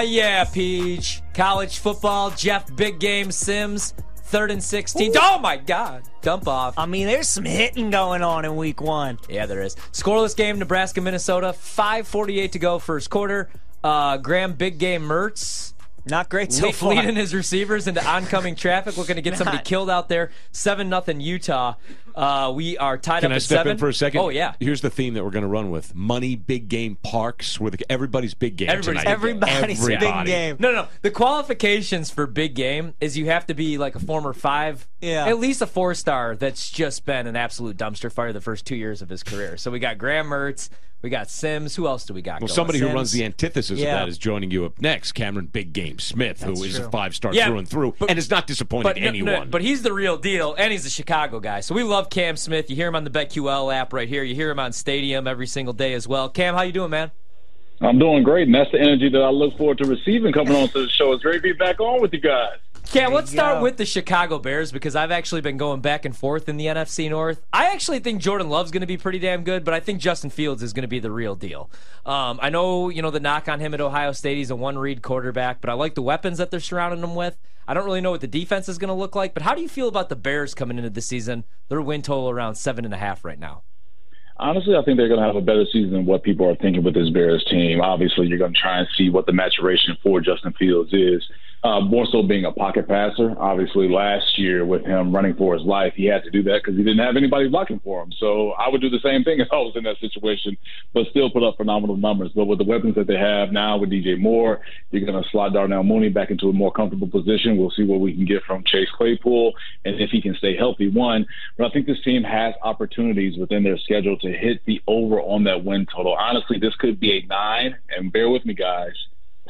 yeah, Peach. College football, Jeff Big Game Sims, third and 16. Oh, my God. Dump off. I mean, there's some hitting going on in week one. Yeah, there is. Scoreless game, Nebraska, Minnesota. 5.48 to go, first quarter. Uh, Graham Big Game Mertz. Not great so Le- far. leading his receivers into oncoming traffic. We're going to get somebody Not. killed out there. 7 nothing Utah. Uh, we are tied Can up I at step 7. in for a second? Oh, yeah. Here's the theme that we're going to run with: money, big game, parks. Where everybody's big game. Everybody's tonight. Everybody's big game. No, no. The qualifications for big game is you have to be like a former five, Yeah. at least a four star that's just been an absolute dumpster fire the first two years of his career. So we got Graham Mertz, we got Sims. Who else do we got? Well, going? somebody who runs the antithesis Yeah. of that is joining you up next. Camron Big Game Smith, who is true. a five star Yeah, through and through, but- and is not disappointed but no- no, anyone. but he's the real deal, and he's a Chicago guy. So we love Cam Smith. You hear him on the BetQL app right here. You hear him on Stadium every single day as well. Cam, how you doing, man? I'm doing great, and that's the energy that I look forward to receiving coming on to the show. It's great to be back on with you guys. Cam, let's start go. with the Chicago Bears because I've actually been going back and forth in the NFC North. I actually think Jordan Love's going to be pretty damn good, but I think Justin Fields is going to be the real deal. Um, I know, you know, the knock on him at Ohio State, he's a one-read quarterback, but I like the weapons that they're surrounding him with. I don't really know what the defense is going to look like, but how do you feel about the Bears coming into the season? Their win total around seven and a half right now. Honestly, I think they're going to have a better season than what people are thinking with this Bears team. Obviously, you're going to try and see what the maturation for Justin Fields is. Uh, more so being a pocket passer. Obviously, last year with him running for his life, he had to do that because he didn't have anybody blocking for him. So I would do the same thing if I was in that situation, but still put up phenomenal numbers. But with the weapons that they have now with DJ Moore, you're going to slide Darnell Mooney back into a more comfortable position. We'll see what we can get from Chase Claypool and if he can stay healthy. One, but I think this team has opportunities within their schedule to hit the over on that win total. Honestly, this could be a nine, and bear with me, guys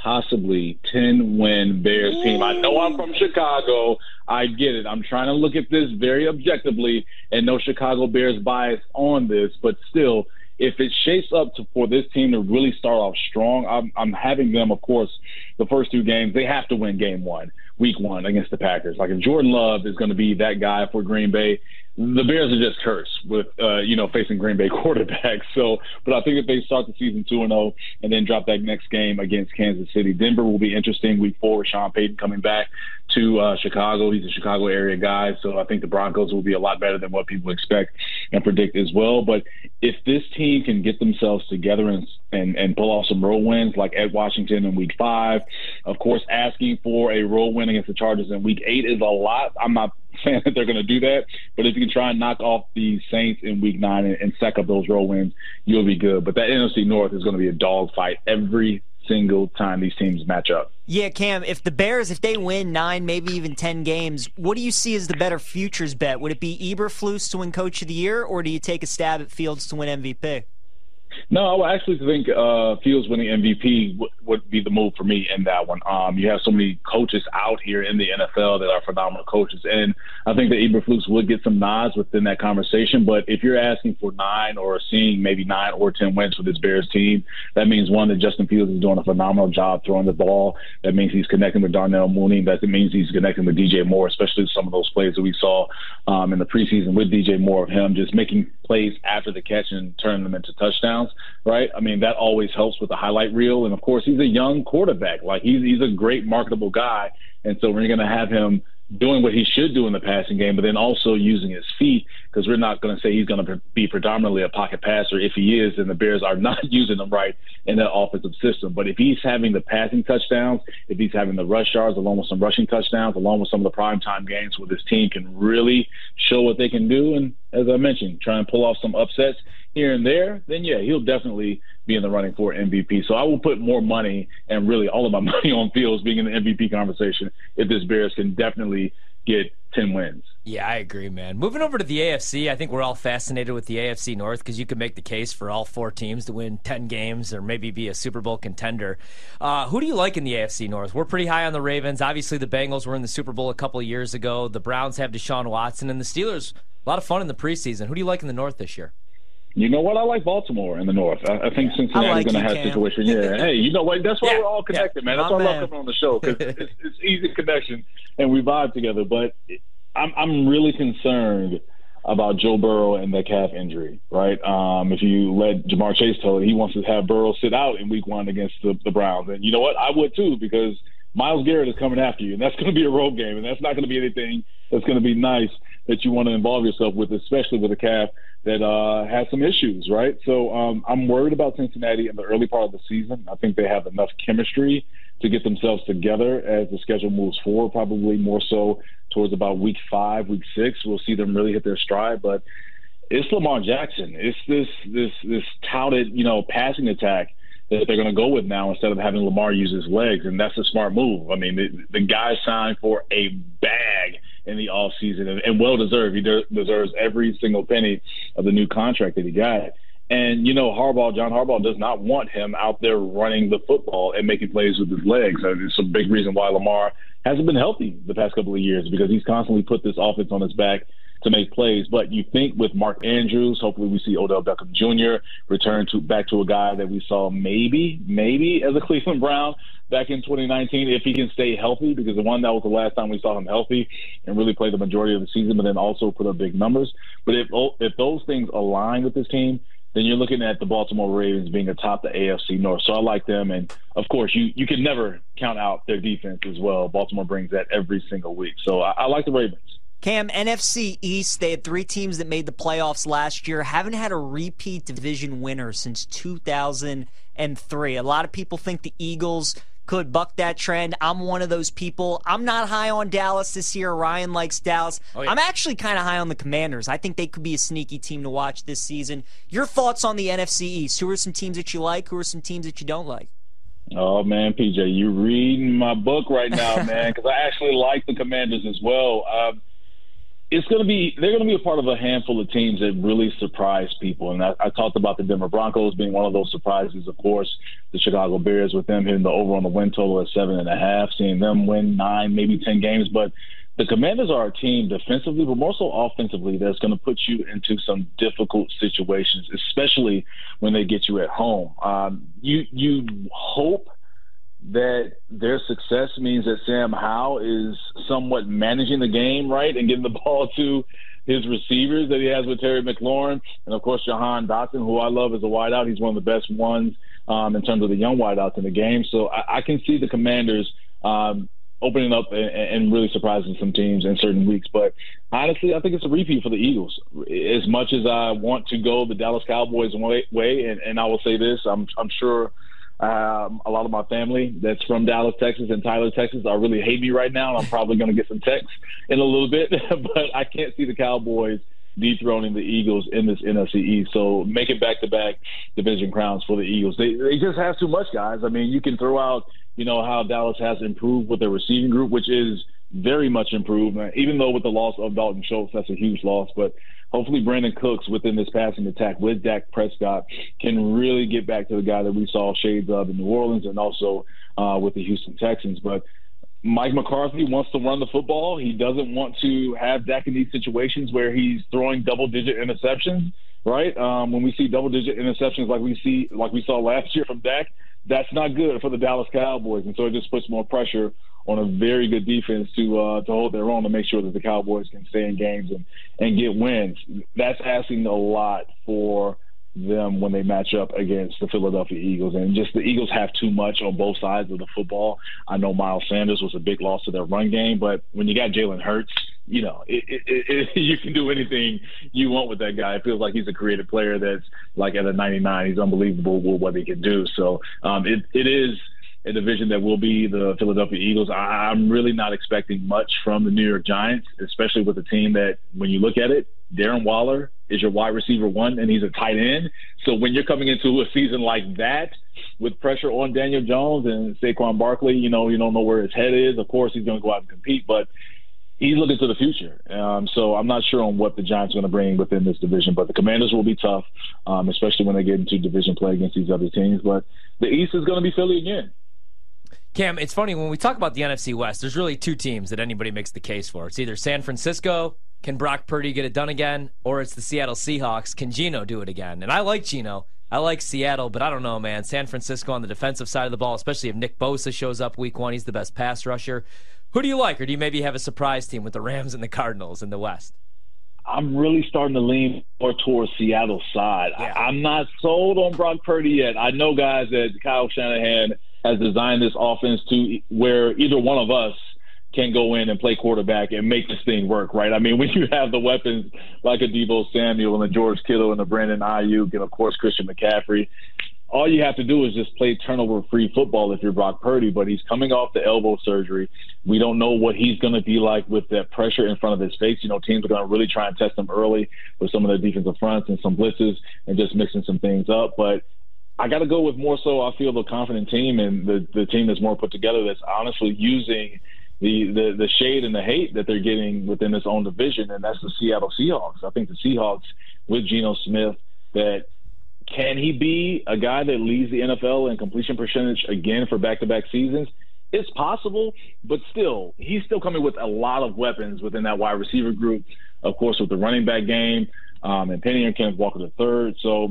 possibly 10 win Bears team. I know I'm from Chicago. I get it. I'm trying to look at this very objectively and no Chicago Bears bias on this, but still, if it shapes up to, for this team to really start off strong, I'm, I'm having them, of course, the first two games, they have to win game one, week one against the Packers. Like if Jordan Love is going to be that guy for Green Bay, the Bears are just cursed with uh, you know facing Green Bay quarterbacks. So, but I think if they start the season two and zero and then drop that next game against Kansas City, Denver will be interesting. Week four Sean Payton coming back to uh, Chicago. He's a Chicago area guy, so I think the Broncos will be a lot better than what people expect and predict as well. But if this team can get themselves together and and, and pull off some road wins like at Washington in Week Five, of course, asking for a road win against the Chargers in Week Eight is a lot. I'm not saying that they're going to do that, but if you can try and knock off the Saints in Week Nine and, and sack up those road wins, you'll be good. But that NFC North is going to be a dogfight every single time these teams match up. Yeah, Cam, if the Bears, if they win nine, maybe even 10 games, what do you see as the better futures bet? Would it be Eberflus to win Coach of the Year, or do you take a stab at Fields to win MVP? No, I actually think uh, Fields winning MVP w- would be the move for me in that one. Um, you have so many coaches out here in the NFL that are phenomenal coaches, and I think that Eberflus would get some nods within that conversation. But if you're asking for nine or seeing maybe nine or ten wins for this Bears team, that means one that Justin Fields is doing a phenomenal job throwing the ball. That means he's connecting with Darnell Mooney. That means he's connecting with DJ Moore, especially some of those plays that we saw um, in the preseason with DJ Moore of him just making plays after the catch and turning them into touchdowns right? I mean, that always helps with the highlight reel. And of course, he's a young quarterback. Like he's he's a great marketable guy. And so we're going to have him doing what he should do in the passing game, but then also using his feet because we're not going to say he's going to be predominantly a pocket passer. If he is, then the Bears are not using him right in that offensive system. But if he's having the passing touchdowns, if he's having the rush yards along with some rushing touchdowns, along with some of the primetime games where this team can really show what they can do, and as I mentioned, try and pull off some upsets here and there, then yeah, he'll definitely be in the running for MVP. So I will put more money and really all of my money on Fields being in the MVP conversation if this Bears can definitely get 10 wins. Yeah, I agree, man. Moving over to the AFC, I think we're all fascinated with the AFC North because you can make the case for all four teams to win 10 games or maybe be a Super Bowl contender. Uh, who do you like in the AFC North? We're pretty high on the Ravens. Obviously, the Bengals were in the Super Bowl a couple of years ago. The Browns have Deshaun Watson, and the Steelers, a lot of fun in the preseason. Who do you like in the North this year? You know what? I like Baltimore in the North. I, I think Cincinnati's like going to have a situation. Yeah. hey, you know what? That's why Yeah, we're all connected, man. That's my why I love coming on the show because it's, it's easy connection and we vibe together. But I'm I'm really concerned about Joe Burrow and the calf injury, right? Um, if you let Ja'Marr Chase tell it, he wants to have Burrow sit out in Week One against the, the Browns, and you know what? I would too because Myles Garrett is coming after you, and that's going to be a road game, and that's not going to be anything that's going to be nice that you want to involve yourself with, especially with a calf that uh, has some issues, right? So um, I'm worried about Cincinnati in the early part of the season. I think they have enough chemistry to get themselves together as the schedule moves forward, probably more so towards about week five, week six. We'll see them really hit their stride. But it's Lamar Jackson. It's this this this touted, you know, passing attack that they're going to go with now instead of having Lamar use his legs, and that's a smart move. I mean, the, the guy signed for a bag in the off season, and, and well deserved. He de- deserves every single penny of the new contract that he got. And you know, Harbaugh, John Harbaugh, does not want him out there running the football and making plays with his legs. And it's a big reason why Lamar hasn't been healthy the past couple of years because he's constantly put this offense on his back to make plays. But you think with Mark Andrews, hopefully we see Odell Beckham Jr. return to back to a guy that we saw maybe, maybe as a Cleveland Brown back in 2019 if he can stay healthy because the one that was the last time we saw him healthy and really play the majority of the season, but then also put up big numbers. But if oh, if those things align with this team, then you're looking at the Baltimore Ravens being atop the AFC North. So I like them, and of course, you you can never count out their defense as well. Baltimore brings that every single week, so I, I like the Ravens. Cam, NFC East, they had three teams that made the playoffs last year. Haven't had a repeat division winner since 2003. A lot of people think the Eagles could buck that trend. I'm one of those people. I'm not high on Dallas this year. Ryan likes Dallas. Oh, yeah. I'm actually kind of high on the Commanders. I think they could be a sneaky team to watch this season. Your thoughts on the NFC East? Who are some teams that you like? Who are some teams that you don't like? Oh man, PJ, you're reading my book right now, man. Because I actually like the Commanders as well. Um, it's going to be they're going to be a part of a handful of teams that really surprise people. And I, I, talked about the Denver Broncos being one of those surprises. Of course, the Chicago Bears with them hitting the over on the win total at seven and a half, seeing them win nine, maybe ten games. But the Commanders are a team defensively, but more so offensively, that's going to put you into some difficult situations, especially when they get you at home. Um, you you hope that their success means that Sam Howell is somewhat managing the game right and getting the ball to his receivers that he has with Terry McLaurin, and of course Jahan Dotson, who I love as a wideout. He's one of the best ones um, in terms of the young wideouts in the game. So I, I can see the Commanders um, opening up and, and, really surprising some teams in certain weeks. But honestly, I think it's a repeat for the Eagles. As much as I want to go the Dallas Cowboys way, way and, and I will say this, I'm, I'm sure um, a lot of my family that's from Dallas, Texas, and Tyler, Texas, are really hate me right now. And I'm probably going to get some texts in a little bit, but I can't see the Cowboys dethroning the Eagles in this NFC East. So make it back to back division crowns for the Eagles. They they just have too much, guys. I mean, you can throw out, you know, how Dallas has improved with their receiving group, which is very much improved. Even though with the loss of Dalton Schultz, that's a huge loss, but hopefully Brandin Cooks within this passing attack with Dak Prescott can really get back to the guy that we saw shades of in New Orleans and also uh, with the Houston Texans. But Mike McCarthy wants to run the football. He doesn't want to have Dak in these situations where he's throwing double-digit interceptions. Right? Um, when we see double-digit interceptions like we see, like we saw last year from Dak, that's not good for the Dallas Cowboys, and so it just puts more pressure on a very good defense to uh, to hold their own to make sure that the Cowboys can stay in games and and get wins. That's asking a lot for them when they match up against the Philadelphia Eagles. And just the Eagles have too much on both sides of the football. I know Miles Sanders was a big loss to their run game, but when you got Jalen Hurts, you know, it, it, it, you can do anything you want with that guy. It feels like he's a creative player that's like at a 99. He's unbelievable with what he can do. So um, it, it is – a division that will be the Philadelphia Eagles. I, am really not expecting much from the New York Giants, especially with a team that, when you look at it, Darren Waller is your wide receiver one, and he's a tight end. So when you're coming into a season like that, with pressure on Daniel Jones and Saquon Barkley, you know, you don't know where his head is. Of course, he's going to go out and compete, but he's looking to the future. Um, so I'm not sure on what the Giants are going to bring within this division, but the Commanders will be tough, um, especially when they get into division play against these other teams. But the East is going to be Philly again. Cam, it's funny when we talk about the NFC West, there's really two teams that anybody makes the case for. It's either San Francisco, can Brock Purdy get it done again, or it's the Seattle Seahawks, can Geno do it again? And I like Geno. I like Seattle, but I don't know, man. San Francisco on the defensive side of the ball, especially if Nick Bosa shows up week one, he's the best pass rusher. Who do you like, or do you maybe have a surprise team with the Rams and the Cardinals in the West? I'm really starting to lean more towards Seattle's side. Yeah. I, I'm not sold on Brock Purdy yet. I know, guys, that Kyle Shanahan has designed this offense to where either one of us can go in and play quarterback and make this thing work, right? I mean, when you have the weapons like a Deebo Samuel and a George Kittle and a Brandon Aiyuk and of course Christian McCaffrey, all you have to do is just play turnover free football if you're Brock Purdy, but he's coming off the elbow surgery. We don't know what he's going to be like with that pressure in front of his face. You know, teams are going to really try and test him early with some of the defensive fronts and some blitzes and just mixing some things up. But I got to go with more so, I feel the confident team and the, the team that's more put together that's honestly using the, the, the shade and the hate that they're getting within its own division, and that's the Seattle Seahawks. I think the Seahawks with Geno Smith that can he be a guy that leads the NFL in completion percentage again for back-to-back seasons? It's possible, but still, he's still coming with a lot of weapons within that wide receiver group. Of course, with the running back game, um, and Penny and Kenneth Walker the third. So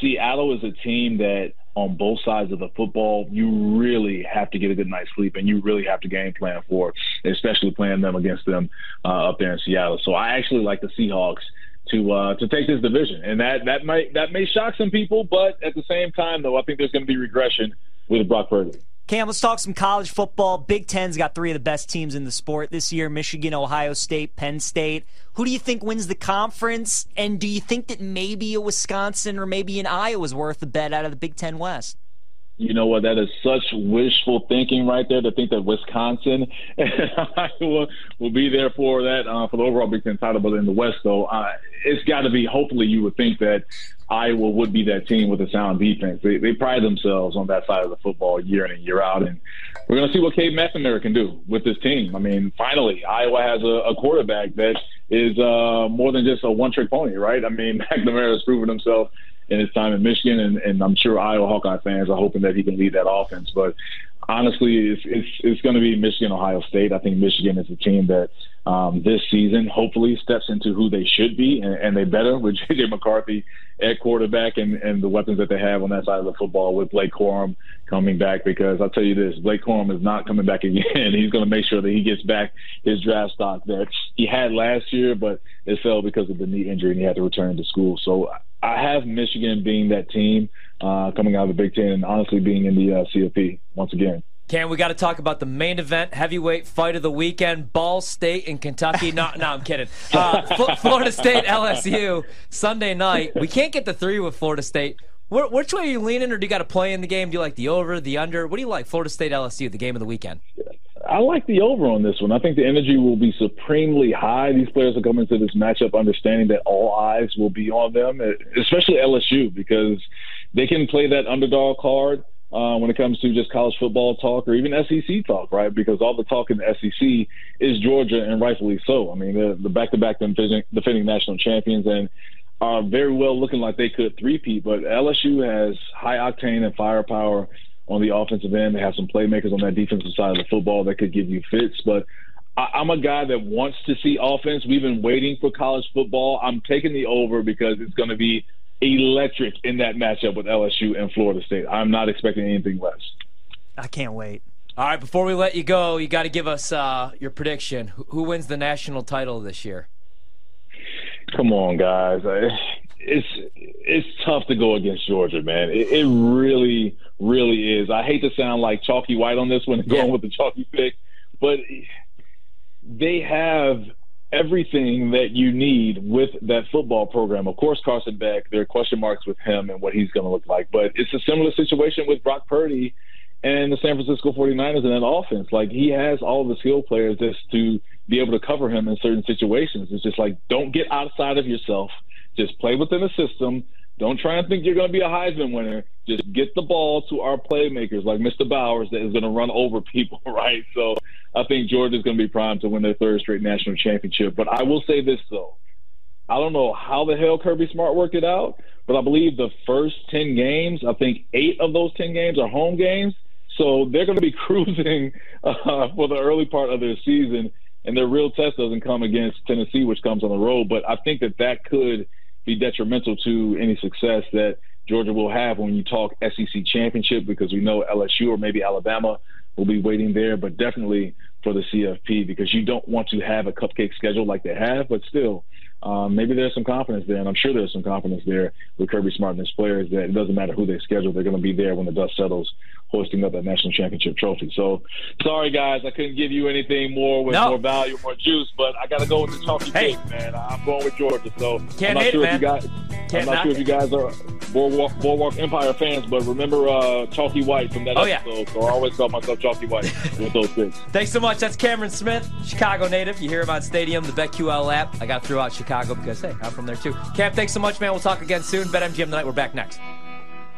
Seattle is a team that on both sides of the football, you really have to get a good night's sleep and you really have to game plan for, especially playing them against them uh, up there in Seattle. So I actually like the Seahawks to uh, to take this division, and that that might that may shock some people, but at the same time, though, I think there's going to be regression with Brock Purdy. Cam, let's talk some college football. Big Ten's got three of the best teams in the sport this year Michigan, Ohio State, Penn State. Who do you think wins the conference? And do you think that maybe a Wisconsin or maybe an Iowa is worth a bet out of the Big Ten West? You know what? That is such wishful thinking right there to think that Wisconsin and Iowa will be there for that uh, for the overall Big Ten title. But in the West, though, uh, it's got to be. Hopefully, you would think that Iowa would be that team with a sound defense. They, they pride themselves on that side of the football year in and year out, and we're going to see what Cade McNamara can do with this team. I mean, finally, Iowa has a, a quarterback that is uh, more than just a one-trick pony, right? I mean, McNamara has proven himself in his time in Michigan, and, and I'm sure Iowa Hawkeye fans are hoping that he can lead that offense. But honestly, it's it's, it's going to be Michigan, Ohio State. I think Michigan is a team that um, this season hopefully steps into who they should be, and, and they better with JJ McCarthy at quarterback and, and the weapons that they have on that side of the football with Blake Corum coming back. Because I'll tell you this, Blake Corum is not coming back again. He's going to make sure that he gets back his draft stock that he had last year, but it fell because of the knee injury and he had to return to school. So I have Michigan being that team uh, coming out of the Big Ten and honestly being in the uh, CFP once again. Cam, we got to talk about the main event, heavyweight fight of the weekend: Ball State and Kentucky. No, no, I'm kidding. Uh, Florida State, LSU, Sunday night. We can't get the three with Florida State. Wh- which way are you leaning, or do you got to play in the game? Do you like the over, the under? What do you like? Florida State, LSU, the game of the weekend. I like the over on this one. I think the energy will be supremely high. These players are coming to this matchup understanding that all eyes will be on them, especially LSU, because they can play that underdog card uh, when it comes to just college football talk or even SEC talk, right? Because all the talk in the SEC is Georgia, and rightfully so. I mean, the, the back-to-back defending national champions and are very well looking like they could three-peat. But LSU has high octane and firepower on the offensive end. They have some playmakers on that defensive side of the football that could give you fits. But I, I'm a guy that wants to see offense. We've been waiting for college football. I'm taking the over because it's going to be electric in that matchup with LSU and Florida State. I'm not expecting anything less. I can't wait. All right, before we let you go, you got to give us uh, your prediction. Who, who wins the national title this year? Come on, guys. It's it's tough to go against Georgia, man. It, it really, really is. I hate to sound like chalky white on this one, going yeah. with the chalky pick, but they have everything that you need with that football program. Of course, Carson Beck, there are question marks with him and what he's going to look like, but it's a similar situation with Brock Purdy and the San Francisco 49ers and that offense. Like he has all the skill players just to be able to cover him in certain situations. It's just like don't get outside of yourself. Just play within the system. Don't try and think you're going to be a Heisman winner. Just get the ball to our playmakers like Mr. Bowers that is going to run over people, right? So I think Georgia's going to be primed to win their third straight national championship. But I will say this though, I don't know how the hell Kirby Smart worked it out, but I believe the first ten games, I think eight of those ten games are home games, so they're going to be cruising uh, for the early part of their season, and their real test doesn't come against Tennessee, which comes on the road. But I think that that could be detrimental to any success that Georgia will have when you talk SEC championship, because we know LSU or maybe Alabama will be waiting there, but definitely for the CFP because you don't want to have a cupcake schedule like they have, but still, um, maybe there's some confidence there, and I'm sure there's some confidence there with Kirby Smart and his players that it doesn't matter who they schedule, they're going to be there when the dust settles, hoisting up that national championship trophy. So, sorry guys, I couldn't give you anything more with No. more value, more juice, but I got to go with the chalky Hey. cake, man. I'm going with Georgia. So Can't I'm not hate sure if you guys. Can't I'm not sure if you guys are Boardwalk, Boardwalk Empire fans, but remember uh, Chalky White from that Oh, yeah. episode. So I always call myself Chalky White with those picks. Thanks so much. That's Camron Smith, Chicago native. You hear him on Stadium, the BetQL app. I got throughout Chicago because, hey, I'm from there too. Cam, thanks so much, man. We'll talk again soon. BetMGM tonight. We're back next.